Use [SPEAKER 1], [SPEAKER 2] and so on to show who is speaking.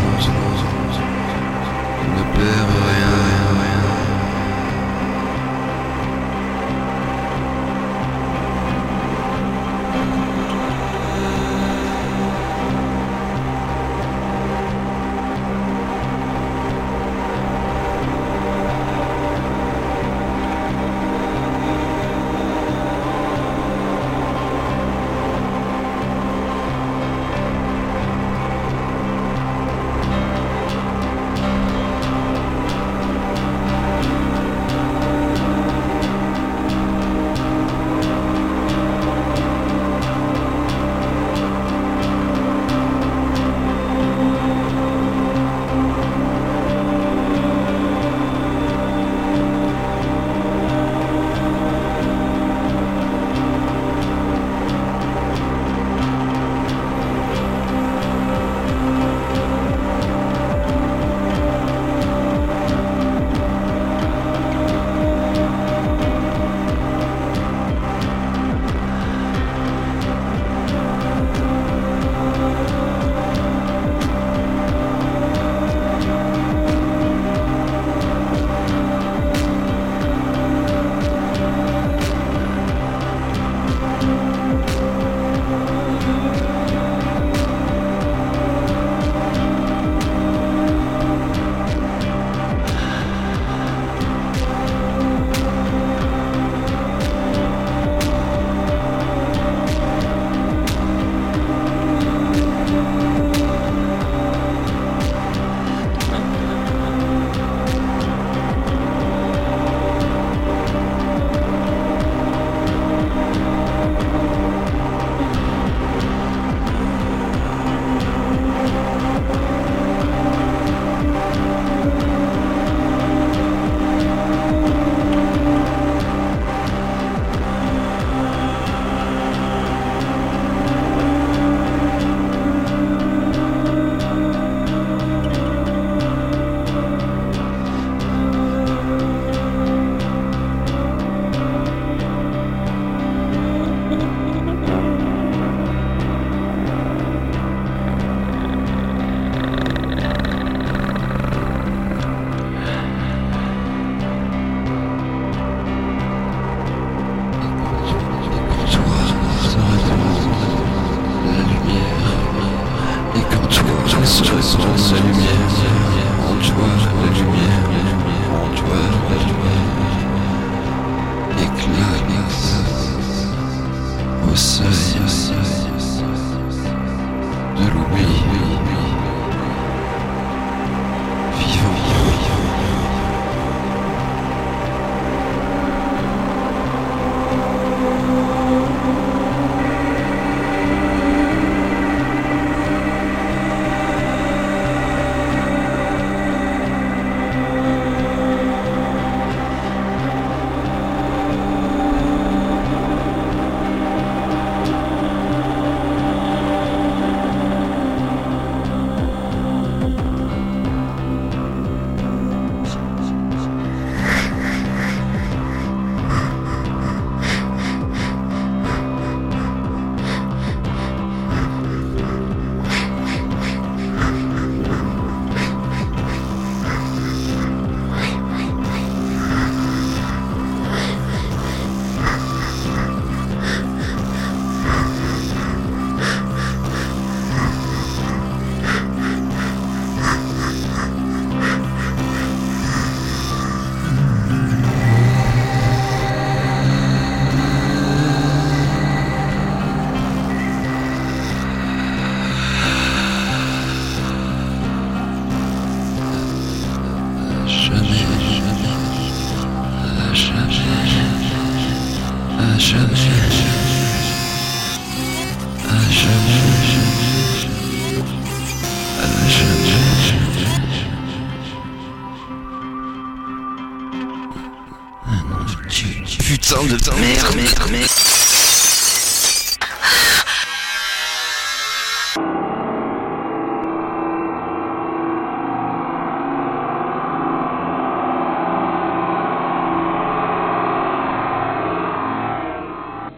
[SPEAKER 1] possible. Merde, merde, merde.